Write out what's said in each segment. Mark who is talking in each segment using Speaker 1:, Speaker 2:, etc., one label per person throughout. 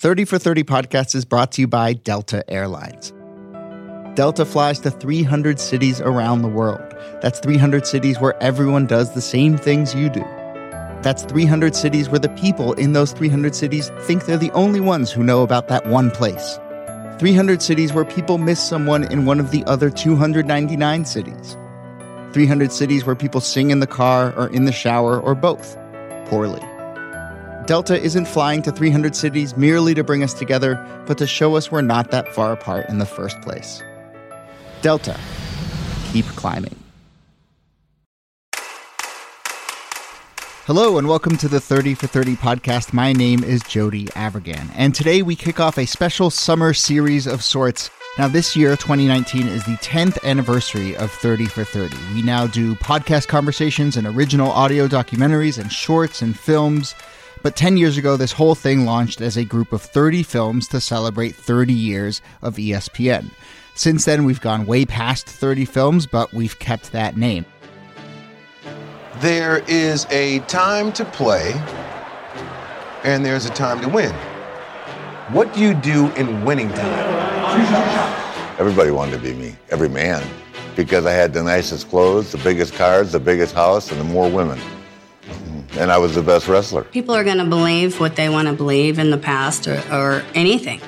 Speaker 1: 30 for 30 podcast is brought to you by Delta Airlines. Delta flies to 300 cities around the world. That's 300 cities where everyone does the same things you do. That's 300 cities where the people in those 300 cities think they're the only ones who know about that one place. 300 cities where people miss someone in one of the other 299 cities. 300 cities where people sing in the car or in the shower or both, poorly. Delta isn't flying to 300 cities merely to bring us together, but to show us we're not that far apart in the first place. Delta, keep climbing. Hello and welcome to the 30 for 30 podcast. My name is Jody Avirgan, and today we kick off a special summer series of sorts. Now, this year, 2019, is the 10th anniversary of 30 for 30. We now do podcast conversations and original audio documentaries and shorts and films. But 10 years ago, this whole thing launched as a group of 30 films to celebrate 30 years of ESPN. Since then, we've gone way past 30 films, but we've kept that name.
Speaker 2: There is a time to play, and there's a time to win. What do you do in winning time?
Speaker 3: Everybody wanted to be me, every man, because I had the nicest clothes, the biggest cars, the biggest house, and the more women and I was the best wrestler.
Speaker 4: People are going to believe what they want to believe in the past or, or anything.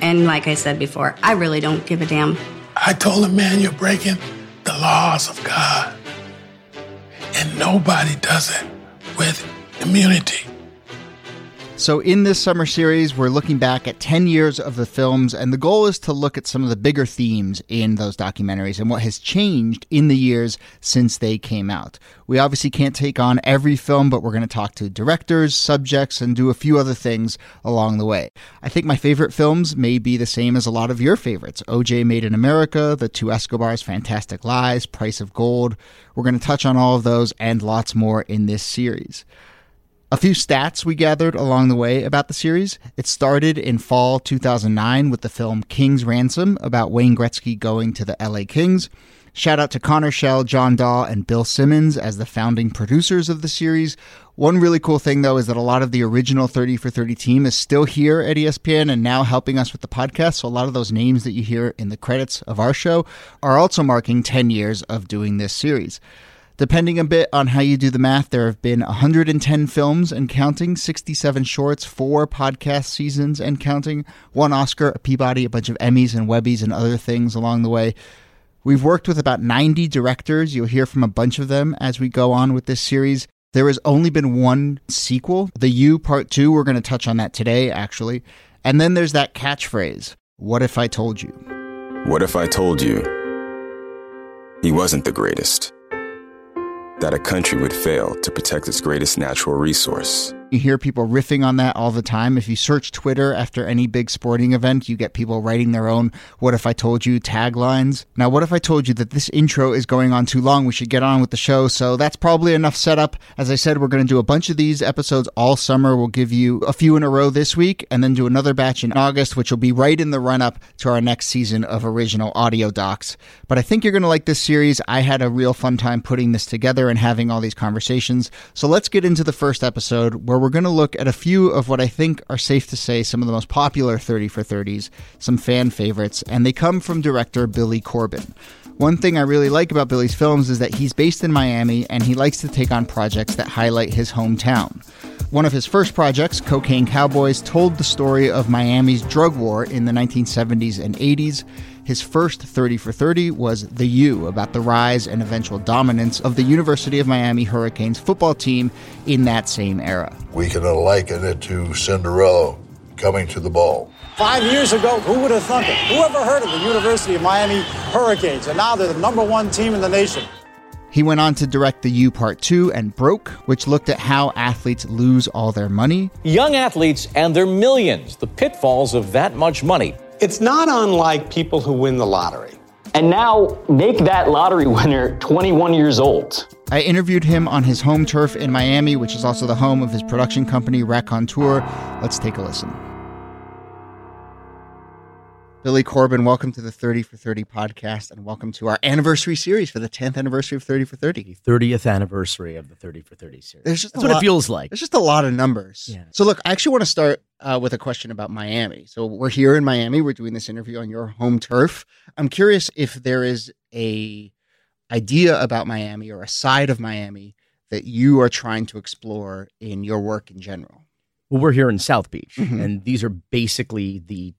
Speaker 4: And like I said before, I really don't give a damn.
Speaker 5: I told him, man, you're breaking the laws of God. And nobody does it with immunity.
Speaker 1: So, in this summer series, we're looking back at 10 years of the films, and the goal is to look at some of the bigger themes in those documentaries and what has changed in the years since they came out. We obviously can't take on every film, but we're going to talk to directors, subjects, and do a few other things along the way. I think my favorite films may be the same as a lot of your favorites OJ Made in America, The Two Escobars, Fantastic Lies, Price of Gold. We're going to touch on all of those and lots more in this series. A few stats we gathered along the way about the series. It started in fall 2009 with the film King's Ransom about Wayne Gretzky going to the LA Kings. Shout out to Connor Schell, John Dahl, and Bill Simmons as the founding producers of the series. One really cool thing, though, is that a lot of the original 30 for 30 team is still here at ESPN and now helping us with the podcast. So a lot of those names that you hear in the credits of our show are also marking 10 years of doing this series. Depending a bit on how you do the math, there have been 110 films and counting, 67 shorts, four podcast seasons and counting, one Oscar, a Peabody, a bunch of Emmys and Webbies and other things along the way. We've worked with about 90 directors. You'll hear from a bunch of them as we go on with this series. There has only been one sequel, The U Part 2. We're going to touch on that today, actually. And then there's that catchphrase What if I told you?
Speaker 6: What if I told you he wasn't the greatest? That a country would fail to protect its greatest natural resource.
Speaker 1: You hear people riffing on that all the time. If you search Twitter after any big sporting event, you get people writing their own What If I Told You taglines. Now, what if I told you that this intro is going on too long? We should get on with the show. So that's probably enough setup. As I said, we're going to do a bunch of these episodes all summer. We'll give you a few in a row this week and then do another batch in August, which will be right in the run up to our next season of original audio docs. But I think you're going to like this series. I had a real fun time putting this together and having all these conversations. So let's get into the first episode where we're going to look at a few of what I think are safe to say some of the most popular 30 for 30s, some fan favorites, and they come from director Billy Corben. One thing I really like about Billy's films is that he's based in Miami and he likes to take on projects that highlight his hometown. One of his first projects, Cocaine Cowboys, told the story of Miami's drug war in the 1970s and 80s. His first 30 for 30 was The U, about the rise and eventual dominance of the University of Miami Hurricanes football team in that same era.
Speaker 7: We can liken it to Cinderella coming to the ball.
Speaker 8: Five years ago, who would have thunk it? Who ever heard of the University of Miami Hurricanes? And now they're the number one team in the nation.
Speaker 1: He went on to direct The U Part 2 and Broke, which looked at how athletes lose all their money.
Speaker 9: Young athletes and their millions, the pitfalls of that much money.
Speaker 10: It's not unlike people who win the lottery.
Speaker 11: And now make that lottery winner 21 years old.
Speaker 1: I interviewed him on his home turf in Miami, which is also the home of his production company, Rakontur. Let's take a listen.
Speaker 12: Billy Corben, welcome to the 30 for 30 podcast and welcome to our anniversary series for the 10th anniversary of 30 for 30.
Speaker 13: 30th anniversary of the 30 for 30 series. That's what
Speaker 12: lot-
Speaker 13: it feels like.
Speaker 12: There's just a lot of numbers.
Speaker 13: Yeah.
Speaker 12: So look, I actually want to start uh, with a question about Miami. So we're here in Miami. We're doing this interview on your home turf. I'm curious if there is a idea about Miami or a side of Miami that you are trying to explore in your work in general.
Speaker 13: Well, we're here in South Beach,
Speaker 12: Mhm.
Speaker 13: and these are basically the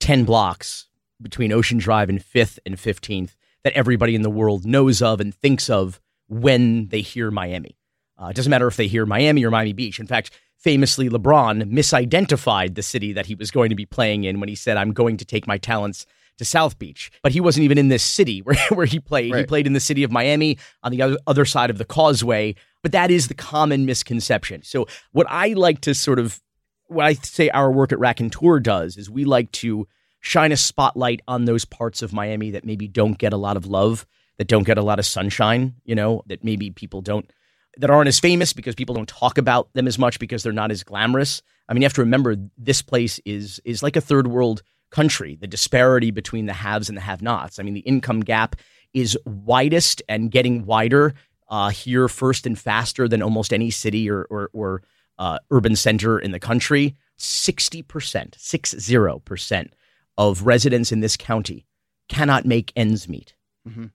Speaker 13: 10 blocks between Ocean Drive and 5th and 15th that everybody in the world knows of and thinks of when they hear Miami. Uh, it doesn't matter if they hear Miami or Miami Beach. In fact, famously, LeBron misidentified the city that he was going to be playing in when he said, I'm going to take my talents to South Beach. But he wasn't even in this city where, where he played. He played in the city of Miami on the other, other side of the causeway. But that is the common misconception. So, what I like to sort of what I say our work at Rakontur does is we like to shine a spotlight on those parts of Miami that maybe don't get a lot of love, that don't get a lot of sunshine, you know, that maybe people don't that aren't as famous because people don't talk about them as much because they're not as glamorous. I mean, you have to remember this place is is like a third world country. The disparity between the haves and the have-nots. I mean, the income gap is widest and getting wider uh, here first and faster than almost any city or or, or uh, urban center in the country. Sixty percent, six zero percent of residents in this county cannot make ends meet.
Speaker 12: Mhm.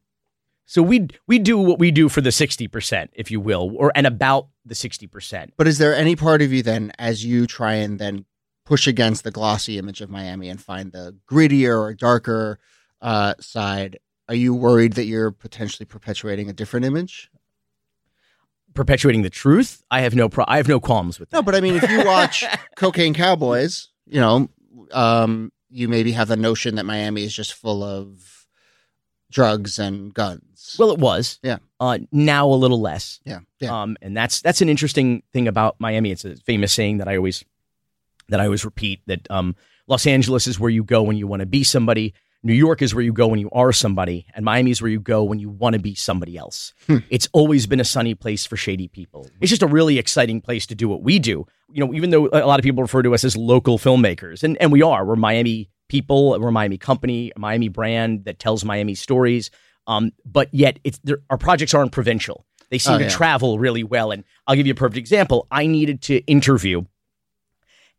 Speaker 13: So we we do what we do for the sixty percent, if you will, or and about the sixty percent.
Speaker 12: But is there any part of you then, as you try and then push against the glossy image of Miami and find the grittier or darker uh, side, are you worried that you're potentially perpetuating a different image?
Speaker 13: Perpetuating the truth, I have no pro- I have no qualms with that.
Speaker 12: No, but I mean, if you watch Cocaine Cowboys, you know, um, you maybe have the notion that Miami is just full of drugs and guns.
Speaker 13: Well, it was.
Speaker 12: Yeah.
Speaker 13: Uh, now a little less.
Speaker 12: Yeah. Yeah.
Speaker 13: Um, and that's that's an interesting thing about Miami. It's a famous saying that I always that I always repeat that um, Los Angeles is where you go when you want to be somebody. New York is where you go when you are somebody, and Miami is where you go when you want to be somebody else. It's always been a sunny place for shady people. It's just a really exciting place to do what we do. You know, even though a lot of people refer to us as local filmmakers, and, and we are, we're Miami people, we're a Miami company, a Miami brand that tells Miami stories. Um, but yet, it's our projects aren't provincial. They seem
Speaker 12: Oh,
Speaker 13: to travel really well. And I'll give you a perfect example. I needed to interview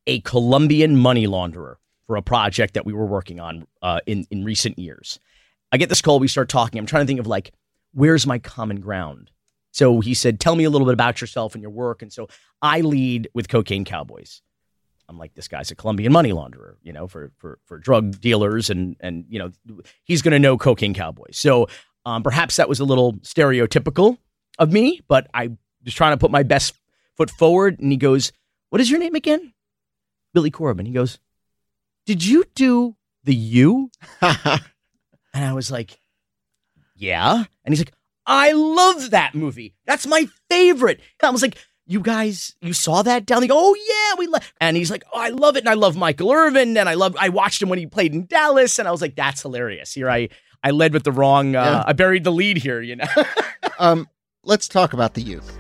Speaker 13: a Colombian money launderer for a project that we were working on uh, in in recent years. I get this call. We start talking. I'm trying to think of like, where's my common ground? So he said, "Tell me a little bit about yourself and your work." And so I lead with Cocaine Cowboys. I'm like, this guy's a Colombian money launderer, you know, for for for drug dealers, and and you know, he's going to know Cocaine Cowboys. So um, perhaps that was a little stereotypical of me, but I was trying to put my best foot forward. And he goes, "What is your name again?" Billy Corben. He goes, "Did you do the U?" and I was like, "Yeah." And he's like, "I love that movie. That's my favorite." And I was like, "You guys, you saw that down?" They go, "Oh yeah, we." Lo-. And he's like, "Oh, I love it, and I love Michael Irvin, and I love. I watched him when he played in Dallas, and I was like, that's hilarious." Here, I I led with the wrong. Uh,
Speaker 12: Yeah.
Speaker 13: I buried the lead here, you know.
Speaker 12: um, let's talk about the youth.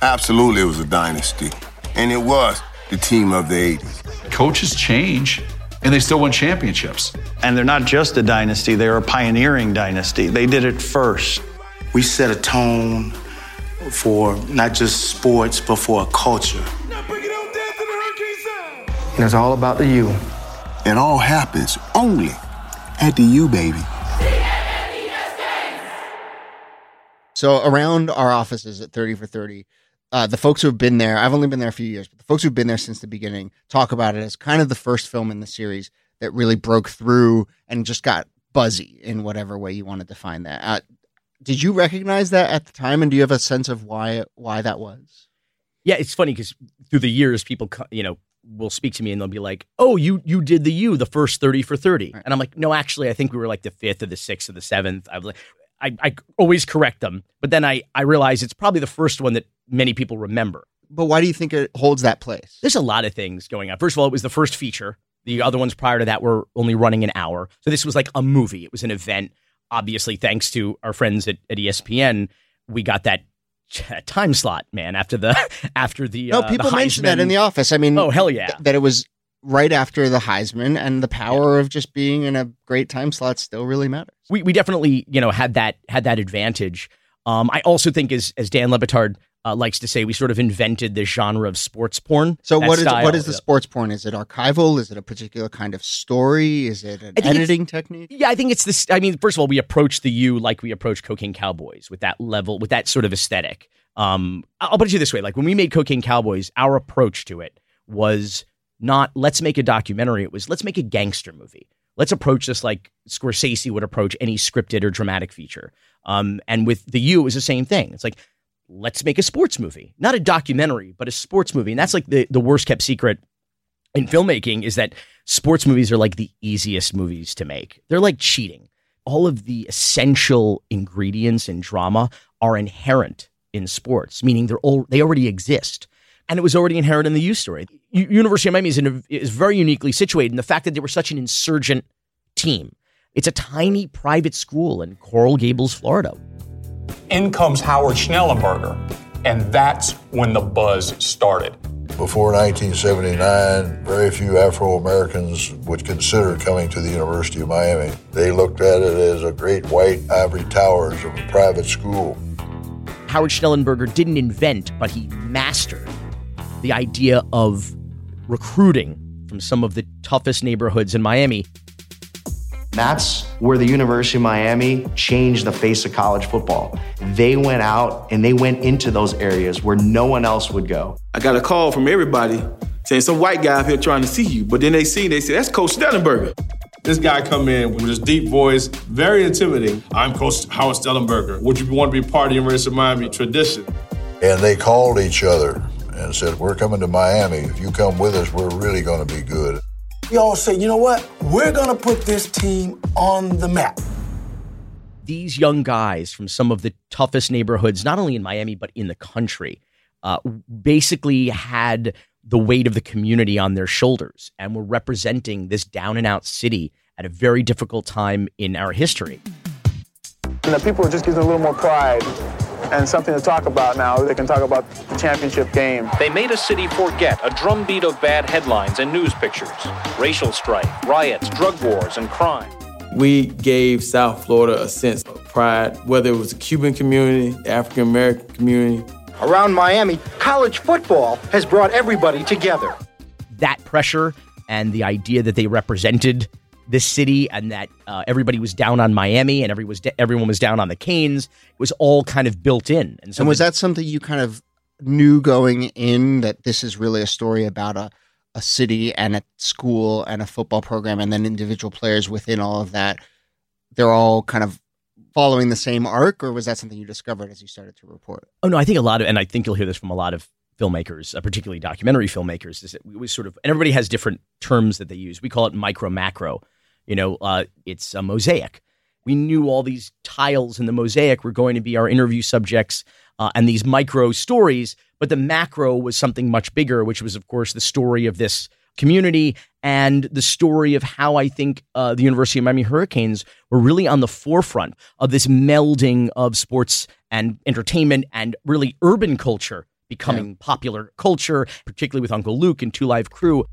Speaker 14: Absolutely, it was a dynasty. And it was the team of the 80s.
Speaker 5: Coaches change, and they still win championships.
Speaker 15: And they're not just a dynasty, they're a pioneering dynasty. They did it first.
Speaker 16: We set a tone for not just sports, but for a culture.
Speaker 14: And it's all about the U. It all happens only at the U, baby.
Speaker 12: So around our offices at 30 for 30, uh, the folks who have been there, I've only been there a few years, but the folks who've been there since the beginning talk about it as kind of the first film in the series that really broke through and just got buzzy in whatever way you want to define that. Uh, did you recognize that at the time, and do you have a sense of why why that was?
Speaker 13: Yeah, it's funny because through the years, people you know will speak to me and they'll be like, "Oh, you you did the you the first thirty for 30. and I'm like, "No, actually, I think we were like the fifth or the sixth or the seventh. I was like, I, I always correct them, but then I I realize it's probably the first one that many people remember.
Speaker 12: But why do you think it holds that place?
Speaker 13: There's a lot of things going on. First of all, it was the first feature. The other ones prior to that were only running an hour, so this was like a movie. It was an event. Obviously, thanks to our friends at, at ESPN, we got that time slot, man. After the after the
Speaker 12: No,
Speaker 13: uh,
Speaker 12: people
Speaker 13: the
Speaker 12: mentioned that in the office. I mean,
Speaker 13: Oh, hell yeah.
Speaker 12: th- that it was
Speaker 1: right after the Heisman, and the power of just being in a great time slot still really matters.
Speaker 13: We we definitely you know had that had that advantage. Um, I also think as as Dan Le Batard uh, likes to say, we sort of invented the genre of sports porn.
Speaker 1: So what is
Speaker 13: style.
Speaker 1: what is the sports porn? Is it archival? Is it a particular kind of story? Is it an
Speaker 13: I think it's-
Speaker 1: editing technique?
Speaker 13: Yeah, I think it's this. I mean, first of all, we approach the U like we approach Cocaine Cowboys with that level, with that sort of aesthetic. Um, I'll put it to you this way: like when we made Cocaine Cowboys, our approach to it was not let's make a documentary. It was let's make a gangster movie. Let's approach this like Scorsese would approach any scripted or dramatic feature. Um, and with the U, it was the same thing. It's like let's make a sports movie, not a documentary, but a sports movie. And that's like the the worst kept secret in filmmaking is that sports movies are like the easiest movies to make. They're like cheating. All of the essential ingredients in drama are inherent in sports, meaning they're all they already exist. And it was already inherent in the U story. U- University of Miami is, in a, is very uniquely situated in the fact that they were such an insurgent team. It's a tiny private school in Coral Gables, Florida.
Speaker 17: In comes Howard Schnellenberger, and that's when the buzz started.
Speaker 7: Before 1979, very few Afro Americans would consider coming to the University of Miami. They looked at it as a great white ivory towers of a private school.
Speaker 13: Howard Schnellenberger didn't invent, but he mastered the idea of recruiting from some of the toughest neighborhoods in Miami.
Speaker 18: That's where the University of Miami changed the face of college football. They went out and they went into those areas where no one else would go.
Speaker 19: I got a call from everybody saying some white guy up here trying to see you. But then they see, they say, that's Coach Schnellenberger. This guy come in with his deep voice, very intimidating. I'm Coach Howard Schnellenberger. Would you want to be part of the University of Miami tradition?
Speaker 7: And they called each other and said, We're coming to Miami. If you come with us, we're really going to be good.
Speaker 5: We all say, you know what? We're going to put this team on the map.
Speaker 13: These young guys from some of the toughest neighborhoods, not only in Miami, but in the country, uh, basically had the weight of the community on their shoulders and were representing this down and out city at a very difficult time in our history.
Speaker 20: And the people are just getting a little more pride and something to talk about now. They can talk about the championship game.
Speaker 9: They made a city forget a drumbeat of bad headlines and news pictures, racial strife, riots, drug wars, and crime.
Speaker 19: We gave South Florida a sense of pride, whether it was the Cuban community, African American community.
Speaker 21: Around Miami, college football has brought everybody together.
Speaker 13: That pressure and the idea that they represented this city and that uh, everybody was down on Miami and every was everyone was down on the Canes It was all kind of built in.
Speaker 1: And, so and was the, that something you kind of knew going in that this is really a story about a a city and a school and a football program and then individual players within all of that they're all kind of following the same arc or was that something you discovered as you started to report?
Speaker 13: Oh no i think a lot of and i think you'll hear this from a lot of filmmakers uh, particularly documentary filmmakers is that we was sort of and everybody has different terms that they use. We call it micro macro you know uh, it's a mosaic we knew all these tiles in the mosaic were going to be our interview subjects uh, and these micro stories but the macro was something much bigger which was of course the story of this community and the story of how I think uh, the University of Miami Hurricanes were really on the forefront of this melding of sports and entertainment and really urban culture becoming yeah. popular culture, particularly with Uncle Luke and Two Live Crew.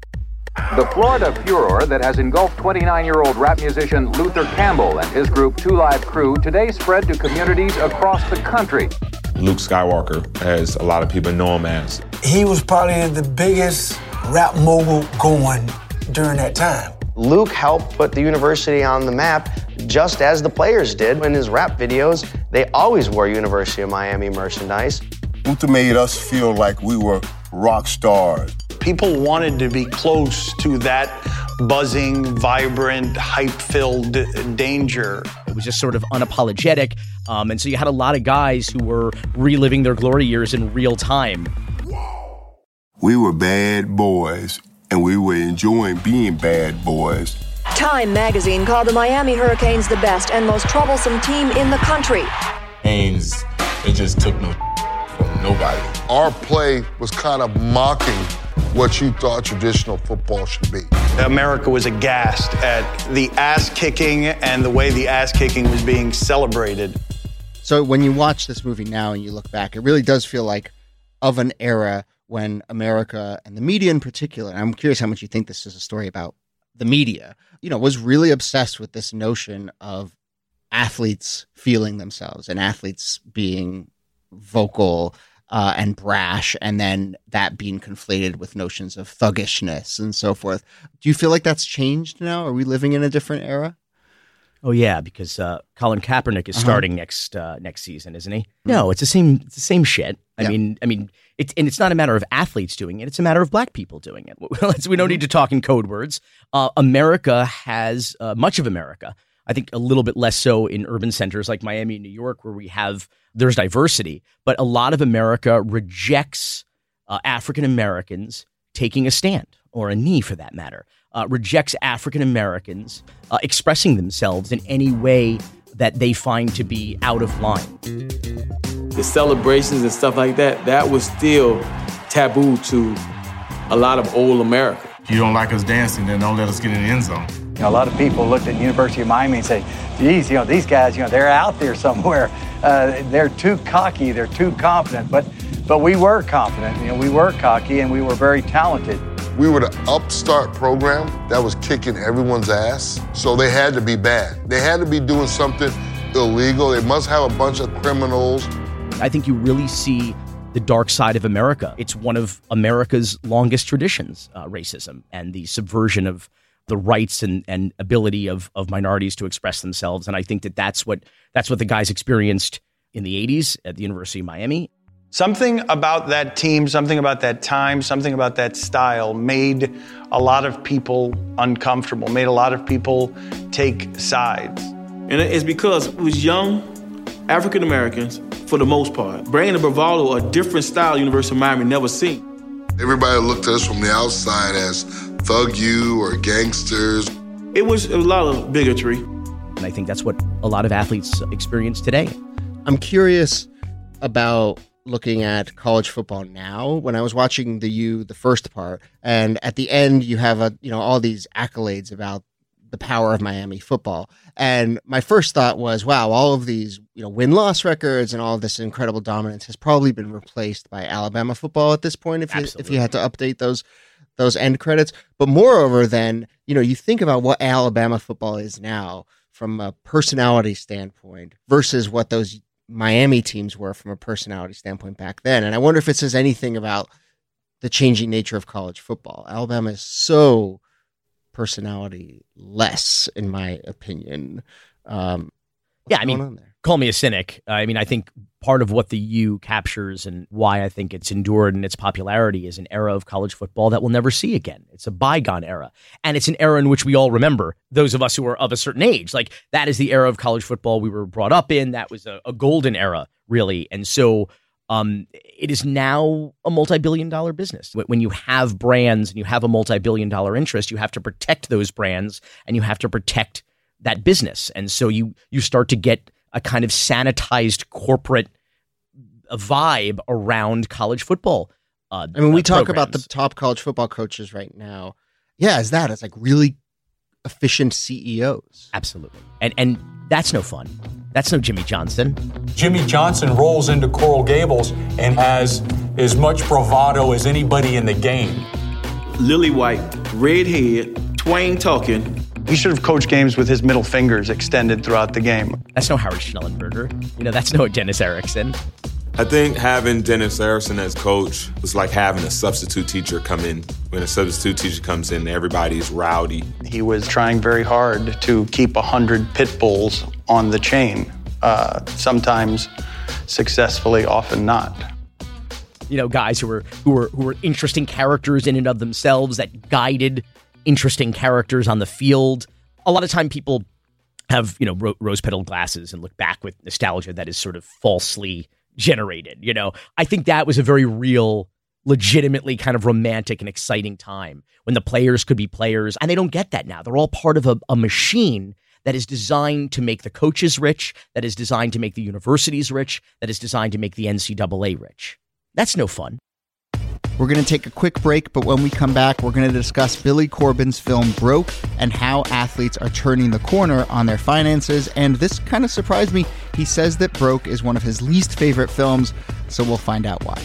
Speaker 22: The Florida furor that has engulfed 29 year old rap musician Luther Campbell and his group Two Live Crew today spread to communities across the country.
Speaker 23: Luke Skywalker, as a lot of people know him as.
Speaker 5: He was probably the biggest rap mogul going during that time.
Speaker 18: Luke helped put the university on the map just as the players did in his rap videos. They always wore University of Miami merchandise.
Speaker 14: Luther made us feel like we were rock stars.
Speaker 15: People wanted to be close to that buzzing, vibrant, hype filled danger.
Speaker 13: It was just sort of unapologetic. Um, and so you had a lot of guys who were reliving their glory years in real time.
Speaker 14: We were bad boys, and we were enjoying being bad boys.
Speaker 24: Time magazine called the Miami Hurricanes the best and most troublesome team in the country.
Speaker 25: Haynes, they just took no from nobody.
Speaker 7: Our play was kind of mocking what you thought traditional football should be.
Speaker 15: America was aghast at the ass kicking and the way the ass kicking was being celebrated.
Speaker 1: So when you watch this movie now and you look back, it really does feel like of an era
Speaker 12: when America and the media in particular, and I'm curious how much you think this is a story about the media, you know, was really obsessed with this notion of athletes feeling themselves and athletes being vocal uh, and brash, and then that being conflated with notions of thuggishness and so forth. Do you feel like that's changed now? Are we living in a different era?
Speaker 13: Oh yeah, because uh, Colin Kaepernick is
Speaker 12: Uh-huh.
Speaker 13: starting next uh, next season, isn't he? No, it's the same. It's the same shit. I
Speaker 12: Yeah.
Speaker 13: mean, I mean, it's and it's not a matter of athletes doing it. It's a matter of black people doing it. We don't need to talk in code words. Uh, America has uh, much of America. I think a little bit less so in urban centers like Miami, and New York, where we have there's diversity, but a lot of America rejects uh, African Americans taking a stand or a knee for that matter, uh, rejects African Americans uh, expressing themselves in any way that they find to be out of line.
Speaker 19: the celebrations and stuff like that, that was still taboo to a lot of old America.
Speaker 26: If you don't like us dancing, then don't let us get in the end zone.
Speaker 27: You know, a lot of people looked at University of Miami and say, geez, you know, these guys, you know, they're out there somewhere. Uh, they're too cocky, they're too confident. But, but we were confident, you know, we were cocky and we were very talented.
Speaker 28: We were the upstart program that was kicking everyone's ass, so they had to be bad. They had to be doing something illegal. They must have a bunch of criminals.
Speaker 13: I think you really see the dark side of America. It's one of America's longest traditions, uh, racism and the subversion of the rights and, and ability of, of minorities to express themselves. And I think that that's what that's what the guys experienced in the 80s at the University of Miami.
Speaker 15: Something about that team, something about that time, something about that style made a lot of people uncomfortable, made a lot of people take sides.
Speaker 19: And it's because it was young African Americans, for the most part, bringing the bravado, a different style University of Miami never seen.
Speaker 28: Everybody looked at us from the outside as thug you or gangsters.
Speaker 19: It was a lot of bigotry.
Speaker 13: And I think that's what a lot of athletes experience today.
Speaker 12: I'm curious about looking at college football now. When I was watching the U, the first part, and at the end you have a you know all these accolades about the power of Miami football. And my first thought was, wow, all of these you know win loss records and all of this incredible dominance has probably been replaced by Alabama football at this point. If you, if you had to update those those end credits, but moreover, then you know you think about what Alabama football is now from a personality standpoint versus what those Miami teams were from a personality standpoint back then. And I wonder if it says anything about the changing nature of college football. Alabama is so personality less, in my opinion. Um,
Speaker 13: yeah, I mean? Call me a cynic. I mean, I think part of what the U captures and why I think it's endured in its popularity is an era of college football that we'll never see again. It's a bygone era. And it's an era in which we all remember, those of us who are of a certain age. Like, that is the era of college football we were brought up in. That was a, a golden era, really. And so um, it is now a multi billion dollar business. When- When you have brands and you have a multi billion dollar interest, you have to protect those brands and you have to protect that business. And so you you start to get a kind of sanitized corporate vibe around college football. Uh,
Speaker 12: I mean, we
Speaker 13: uh,
Speaker 12: talk about the top college football coaches right now. Yeah, is that? It's like really efficient CEOs.
Speaker 13: Absolutely. And and that's no fun. That's no Jimmy Johnson.
Speaker 17: Jimmy Johnson rolls into Coral Gables and has as much bravado as anybody in the game.
Speaker 19: Lily White, red head, twang talking.
Speaker 15: He should have coached games with his middle fingers extended throughout the game.
Speaker 13: That's no Howard Schnellenberger. You know, that's no Dennis Erickson.
Speaker 23: I think having Dennis Erickson as coach was like having a substitute teacher come in. When a substitute teacher comes in, everybody's rowdy.
Speaker 15: He was trying very hard to keep 100 pit bulls on the chain, uh, sometimes successfully, often not.
Speaker 13: You know, guys who were who were who were interesting characters in and of themselves that guided interesting characters on the field. A lot of time people have, you know, ro- rose petal glasses and look back with nostalgia that is sort of falsely generated. You know, I think that was a very real, legitimately kind of romantic and exciting time when the players could be players. And they don't get that now. They're all part of a, a machine that is designed to make the coaches rich, that is designed to make the universities rich, that is designed to make the NCAA rich. That's no fun.
Speaker 12: We're going to take a quick break, but when we come back, we're going to discuss Billy Corben's film Broke and how athletes are turning the corner on their finances. And this kind of surprised me. He says that Broke is one of his least favorite films, so we'll find out why.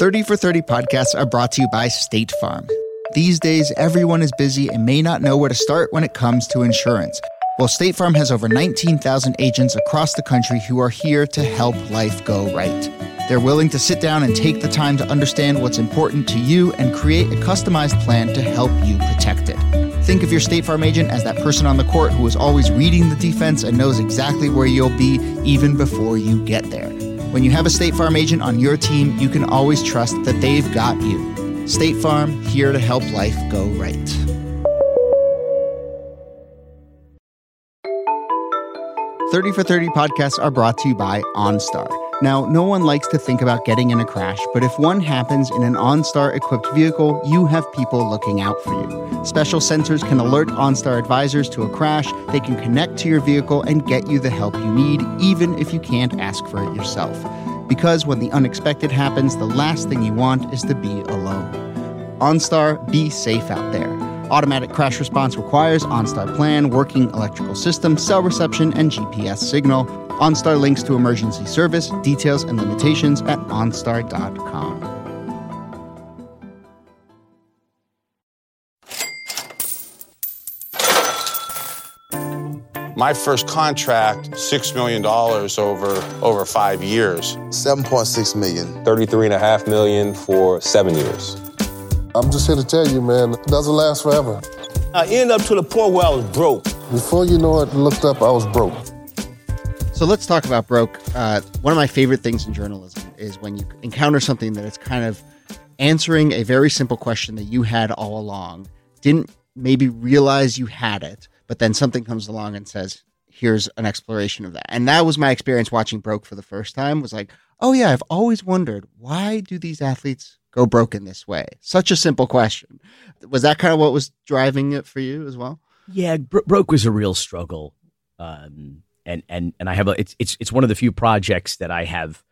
Speaker 1: Thirty for Thirty podcasts are brought to you by State Farm. These days, everyone is busy and may not know where to start when it comes to insurance. Well, State Farm has over 19,000 agents across the country who are here to help life go right. They're willing to sit down and take the time to understand what's important to you and create a customized plan to help you protect it. Think of your State Farm agent as that person on the court who is always reading the defense and knows exactly where you'll be even before you get there. When you have a State Farm agent on your team, you can always trust that they've got you. State Farm, here to help life go right. Thirty for Thirty podcasts are brought to you by OnStar. Now, no one likes to think about getting in a crash, but if one happens in an OnStar equipped vehicle, you have people looking out for you. Special sensors can alert OnStar advisors to a crash, they can connect to your vehicle and get you the help you need, even if you can't ask for it yourself. Because when the unexpected happens, the last thing you want is to be alone. OnStar, be safe out there. Automatic crash response requires OnStar plan, working electrical system, cell reception, and GPS signal. OnStar links to emergency service, details and limitations at OnStar.com.
Speaker 29: My first contract, $6 million over, over five years.
Speaker 28: 7.6 million.
Speaker 25: 33 and a for seven years.
Speaker 28: I'm just here to tell you, man, it doesn't last forever.
Speaker 29: I ended up to the point where I was broke.
Speaker 28: Before you know it, looked up, I was broke.
Speaker 1: So let's talk about broke. Uh, one of my favorite things in journalism is when you encounter something that is kind of answering a very simple question that you had all along, didn't maybe realize you had it, but then something comes along and says, here's an exploration of that. And that was my experience watching Broke for the first time was like, oh yeah, I've always wondered why do these athletes go broke in this way? Such a simple question. Was that kind of what was driving it for you as well?
Speaker 13: Yeah, bro- broke was a real struggle, um, and and and I have a it's it's it's one of the few projects that I have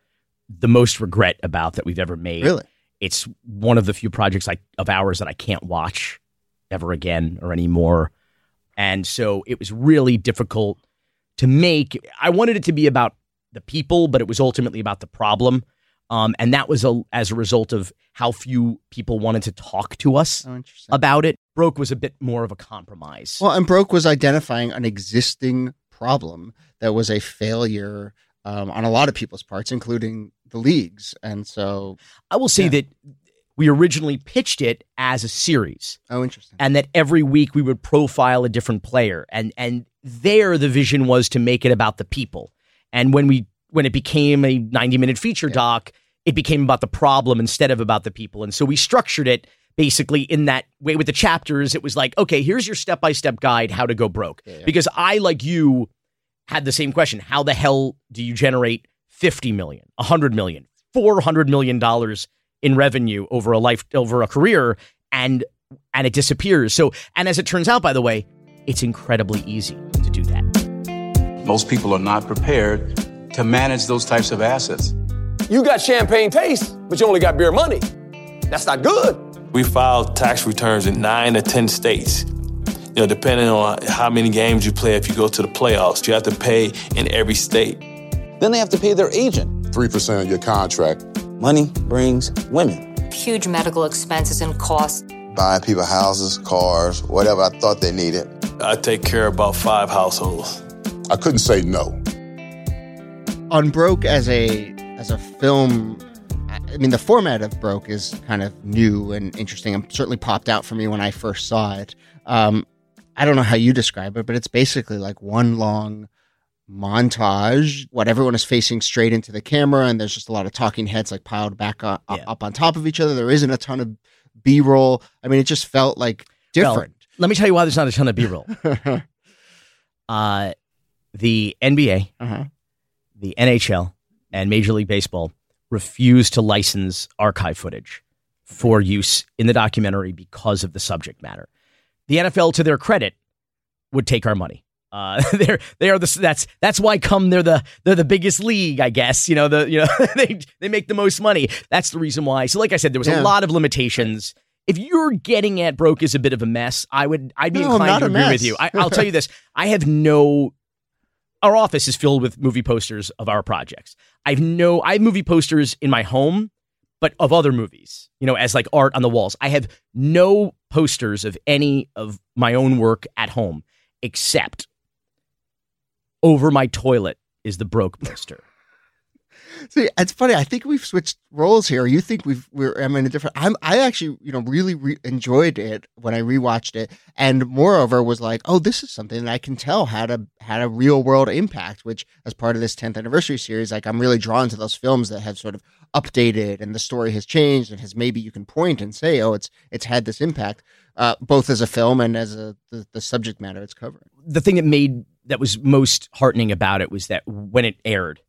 Speaker 13: the most regret about that we've ever made.
Speaker 1: Really?
Speaker 13: It's one of the few projects I, of ours that I can't watch ever again or anymore, and so it was really difficult to make. I wanted it to be about the people, but it was ultimately about the problem. Um, and that was a, as a result of how few people wanted to talk to us
Speaker 1: Oh,
Speaker 13: about it. Broke was a bit more of a compromise.
Speaker 1: Well, and Broke was identifying an existing problem that was a failure um, on a lot of people's parts, including the leagues. And so
Speaker 13: I will say that we originally pitched it as a series.
Speaker 1: Oh, interesting.
Speaker 13: And that every week we would profile a different player. And and there the vision was to make it about the people. And when we when it became a 90 minute feature doc, it became about the problem instead of about the people. And so we structured it basically in that way with the chapters. It was like, okay, here's your step by step guide how to go broke. Because I, like you, had the same question. How the hell do you generate 50 million, 100 million, 400 million dollars in revenue over a life over a career and and it disappears. So, and as it turns out by the way, it's incredibly easy to do that.
Speaker 25: Most people are not prepared to manage those types of assets.
Speaker 30: You got champagne taste, but you only got beer money. That's not good.
Speaker 25: We file tax returns in nine to 10 states. You know, depending on how many games you play, if you go to the playoffs, you have to pay in every state.
Speaker 31: Then they have to pay their agent.
Speaker 28: 3% of your contract.
Speaker 31: Money brings women.
Speaker 32: Huge medical expenses and costs.
Speaker 7: Buying people houses, cars, whatever I thought they needed.
Speaker 25: I take care of about five households.
Speaker 28: I couldn't say no.
Speaker 1: on Broke as a as a film, I mean the format of Broke is kind of new and interesting. and certainly popped out for me when I first saw it. Um, I don't know how you describe it, but it's basically like one long montage. What everyone is facing straight into the camera, and there's just a lot of talking heads like piled back up, up on top of each other. There isn't a ton of B roll. I mean, it just felt like
Speaker 13: Well,
Speaker 1: different.
Speaker 13: let me tell you why there's not a ton of B roll. uh, the NBA,
Speaker 1: Uh-huh.
Speaker 13: the NHL, and Major League Baseball refused to license archive footage for use in the documentary because of the subject matter. The NFL, to their credit, would take our money. Uh, they're they are the that's that's why come they're the they're the biggest league I guess you know the you know they they make the most money that's the reason why so like I said there was
Speaker 1: Yeah.
Speaker 13: a lot of limitations if you're getting at broke is a bit of a mess I would I'd be
Speaker 1: No,
Speaker 13: inclined to agree
Speaker 1: mess.
Speaker 13: with you I, I'll tell you this I have no our office is filled with movie posters of our projects I've no I have movie posters in my home but of other movies, you know, as like art on the walls. I have no posters of any of my own work at home except over my toilet is the broke poster.
Speaker 12: See, it's funny. I think we've switched roles here. You think we've we're I'm in a different. I'm I actually you know really re- enjoyed it when I rewatched it, and moreover was like, oh, this is something that I can tell had a had a real world impact. Which as part of this 10th anniversary series, like I'm really drawn to those films that have sort of updated and the story has changed and has maybe you can point and say, oh, it's it's had this impact, uh, both as a film and as a the, the subject matter it's covering.
Speaker 13: The thing that made that was most heartening about it was that when it aired,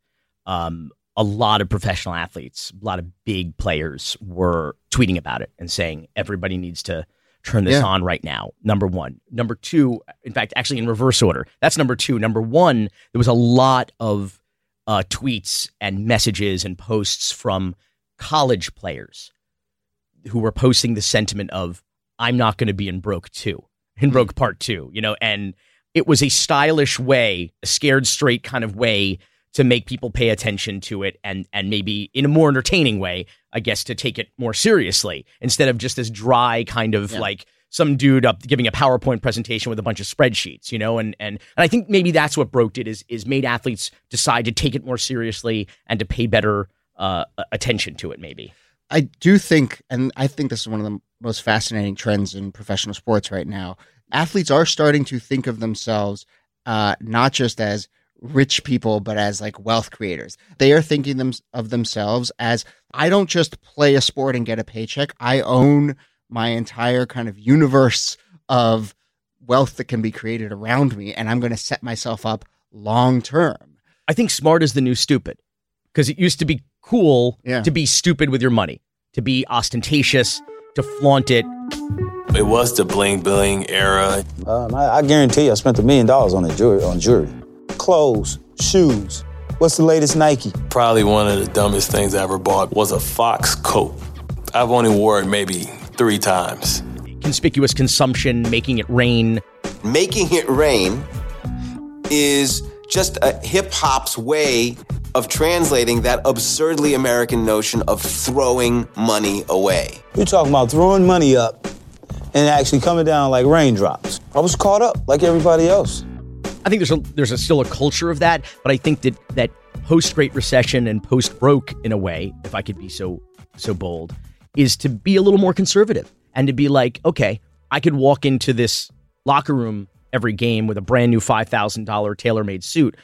Speaker 13: um, a lot of professional athletes, a lot of big players were tweeting about it and saying everybody needs to turn this
Speaker 12: Yeah.
Speaker 13: on right now. Number one. Number two, in fact, actually in reverse order. That's number two. Number one, there was a lot of uh, tweets and messages and posts from college players who were posting the sentiment of I'm not going to be in broke 2 in broke part 2 you know and it was a stylish way a scared straight kind of way to make people pay attention to it and and maybe in a more entertaining way I guess to take it more seriously instead of just this dry kind of like some dude up giving a PowerPoint presentation with a bunch of spreadsheets, you know, and and and I think maybe that's what broke it is is made athletes decide to take it more seriously and to pay better uh, attention to it. Maybe
Speaker 12: I do think, and I think this is one of the most fascinating trends in professional sports right now. Athletes are starting to think of themselves uh, not just as rich people, but as like wealth creators. They are thinking them, of themselves as I don't just play a sport and get a paycheck. I own my entire kind of universe of wealth that can be created around me, and I'm going to set myself up long term.
Speaker 13: I think smart is the new stupid because it used to be cool to be stupid with your money, to be ostentatious, to flaunt it.
Speaker 25: It was the bling bling era.
Speaker 31: Um, I, I guarantee you, I spent a million dollars on a jewelry, on jewelry, clothes, shoes. What's the latest Nike?
Speaker 25: Probably one of the dumbest things I ever bought was a Fox coat. I've only wore it maybe three times.
Speaker 13: Conspicuous consumption, making it rain.
Speaker 33: Making it rain is just a hip hop's way of translating that absurdly American notion of throwing money away.
Speaker 31: You're talking about throwing money up and actually coming down like raindrops. I was caught up like everybody else.
Speaker 13: I think there's a there's a, still a culture of that, but I think that that post Great Recession and post broke in a way, if I could be so so bold, is to be a little more conservative and to be like, okay, I could walk into this locker room every game with a brand new five thousand dollar tailor made suit,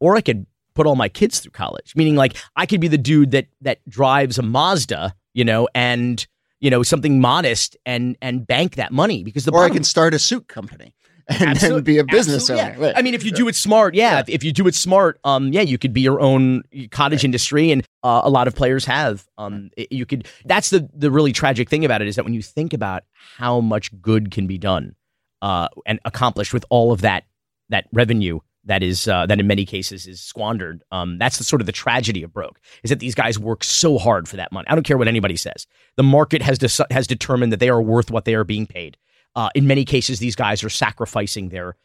Speaker 13: or I could put all my kids through college. Meaning, like, I could be the dude that that drives a Mazda, you know, and you know something modest and and bank that money because the
Speaker 12: or I can start a suit company and
Speaker 13: Absolute-
Speaker 12: then be a business owner.
Speaker 13: yeah. I mean, if you do it smart, yeah. If, if you do it smart, um, yeah, you could be your own cottage industry, and uh, a lot of players have. Um, it- you could. That's the the really tragic thing about it is that when you think about how much good can be done, uh, and accomplished with all of that that revenue that is uh, that in many cases is squandered. Um, that's the sort of the tragedy of broke is that these guys work so hard for that money. I don't care what anybody says. The market has deci- has determined that they are worth what they are being paid. Uh, in many cases, these guys are sacrificing their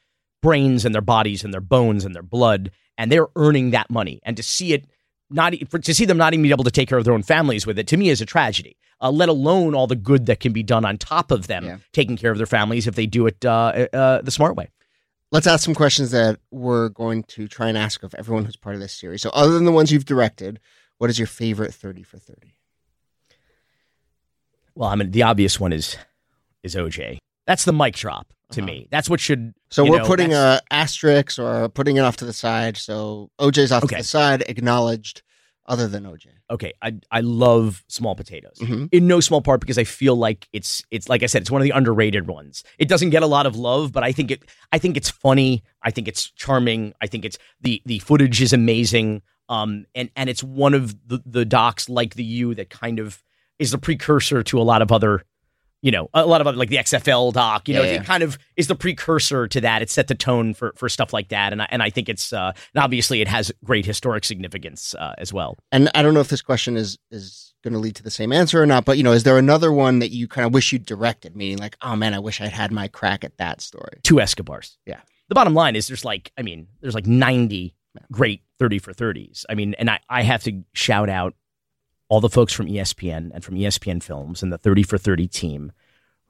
Speaker 13: brains and their bodies and their bones and their blood, and they're earning that money. And to see it not for, to see them not even be able to take care of their own families with it to me is a tragedy. Uh, let alone all the good that can be done on top of them taking care of their families if they do it uh, uh, the smart way.
Speaker 12: Let's ask some questions that we're going to try and ask of everyone who's part of this series. So, other than the ones you've directed, what is your favorite 30 for 30?
Speaker 13: Well, I mean, the obvious one is is OJ. That's the mic drop to me. That's what should.
Speaker 12: So, we're
Speaker 13: know,
Speaker 12: putting
Speaker 13: that's-
Speaker 12: a asterisk or putting it off to the side. So, OJ's off
Speaker 13: Okay.
Speaker 12: to the side, acknowledged, other than OJ.
Speaker 13: okay i i love small potatoes
Speaker 12: Mhm.
Speaker 13: in no small part because i feel like it's it's like i said it's one of the underrated ones it doesn't get a lot of love but i think it i think it's funny i think it's charming i think it's the the footage is amazing um and and it's one of the the docs like the u that kind of is the precursor to a lot of other you know a lot of other like the xfl doc you know
Speaker 12: Yeah,
Speaker 13: it kind of is the precursor to that it set the tone for for stuff like that and i and i think it's uh and obviously it has great historic significance uh, as well
Speaker 12: And I don't know if this question is is going to lead to the same answer or not, but you know, is there another one that you kind of wish you'd directed? Meaning, like, oh man, I wish I'd had my crack at that story.
Speaker 13: two Escobars.
Speaker 12: Yeah.
Speaker 13: The bottom line is there's like, I mean, there's like 90 great 30 for 30s. I mean, and I, I have to shout out all the folks from ESPN and from ESPN Films and the 30 for 30 team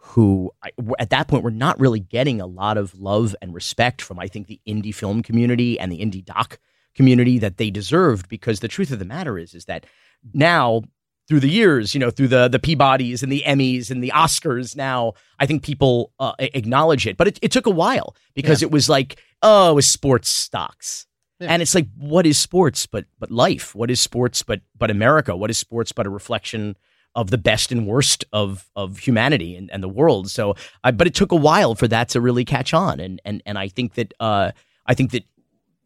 Speaker 13: who I, at that point were not really getting a lot of love and respect from I think the indie film community and the indie doc community that they deserved because the truth of the matter is is that now through the years, you know, through the the Peabodys and the Emmys and the Oscars, now I think people uh, acknowledge it. But it, it took a while because
Speaker 1: Yeah.
Speaker 13: it was like, oh, it was sports stocks. And it's like, what is sports but but life? What is sports but but America? What is sports but a reflection of the best and worst of of humanity and, and the world? So, I, but it took a while for that to really catch on, and and and I think that uh, I think that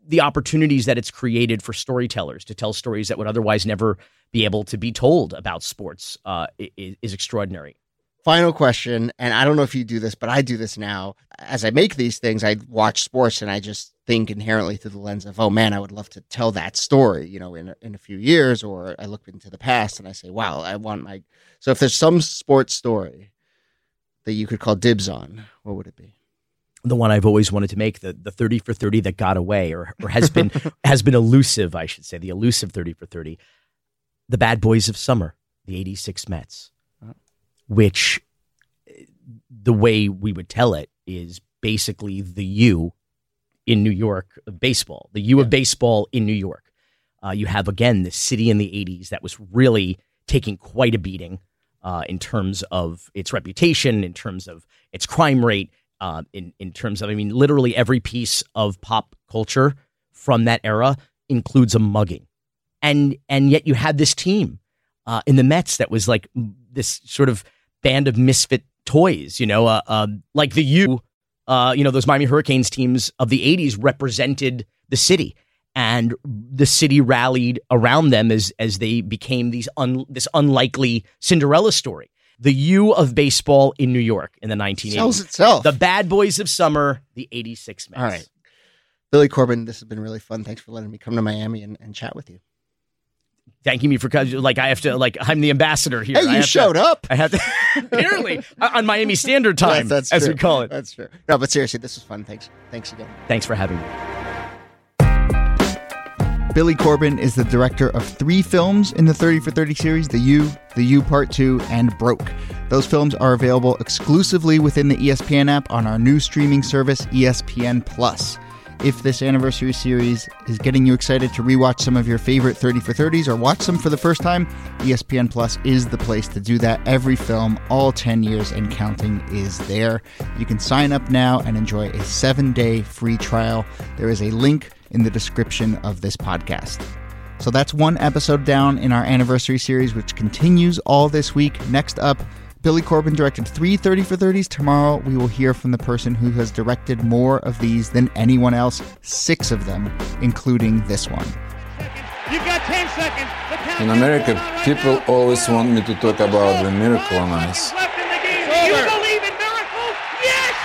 Speaker 13: the opportunities that it's created for storytellers to tell stories that would otherwise never be able to be told about sports uh, is, is extraordinary.
Speaker 12: Final question, and I don't know if you do this, but I do this now. As I make these things, I watch sports and I just think inherently through the lens of, oh man, I would love to tell that story, you know, in a, in a few years. Or I look into the past and I say, wow, I want my. So if there's some sports story that you could call dibs on, what would it be?
Speaker 13: the one I've always wanted to make, the the thirty for thirty that got away, or or has been has been elusive, I should say, the elusive thirty for thirty, the bad boys of summer, the eighty six Mets, which the way we would tell it is basically the U in New York of baseball, the U of baseball in New York. Uh, you have again the city in the '80s that was really taking quite a beating uh, in terms of its reputation, in terms of its crime rate, uh, in in terms of I mean, literally every piece of pop culture from that era includes a mugging, and and yet you had this team uh, in the Mets that was like this sort of band of misfit toys, you know, uh, uh, like the U, uh, you know, those Miami Hurricanes teams of the '80s represented the city, and the city rallied around them as as they became these un, this unlikely Cinderella story. The U of baseball in New York in the 1980s.
Speaker 12: Sells itself.
Speaker 13: The bad boys of summer, the 86 Mets.
Speaker 12: All right. Billy Corben, this has been really fun. Thanks for letting me come to Miami and, and chat with you.
Speaker 13: Thanking me for like I have to like I'm the ambassador here.
Speaker 12: Hey,
Speaker 13: I
Speaker 12: you
Speaker 13: have
Speaker 12: showed
Speaker 13: to,
Speaker 12: up.
Speaker 13: I have to apparently uh, on Miami Standard Time,
Speaker 12: Yes, that's
Speaker 13: as
Speaker 12: true.
Speaker 13: we call it.
Speaker 12: That's true. No, but seriously, this was fun. Thanks. Thanks again.
Speaker 13: Thanks for having me.
Speaker 1: Billy Corben is the director of three films in the 30 for 30 series The U, The U Part 2, and Broke. Those films are available exclusively within the ESPN app on our new streaming service, ESPN Plus. If this anniversary series is getting you excited to rewatch some of your favorite 30 for 30s or watch them for the first time, ESPN Plus is the place to do that. Every film, all 10 years and counting, is there. You can sign up now and enjoy a seven day free trial. There is a link in the description of this podcast. So that's one episode down in our anniversary series, which continues all this week. Next up, Billy Corben directed three 30 for 30s. Tomorrow, we will hear from the person who has directed more of these than anyone else, six of them, including this one.
Speaker 34: You've got 10 seconds.
Speaker 35: In America, people always want me to talk about the miracle on ice,
Speaker 34: left in the game. You believe in miracles? Yes!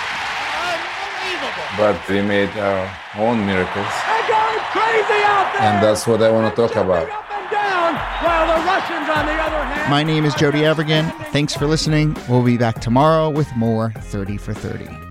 Speaker 34: Unbelievable.
Speaker 35: but we made our own miracles,
Speaker 34: They're going crazy out there.
Speaker 35: and that's what I want to talk about.
Speaker 34: While the Russians, on the other hand,
Speaker 1: My name is Jody Avirgan. Thanks for listening. We'll be back tomorrow with more 30 for 30.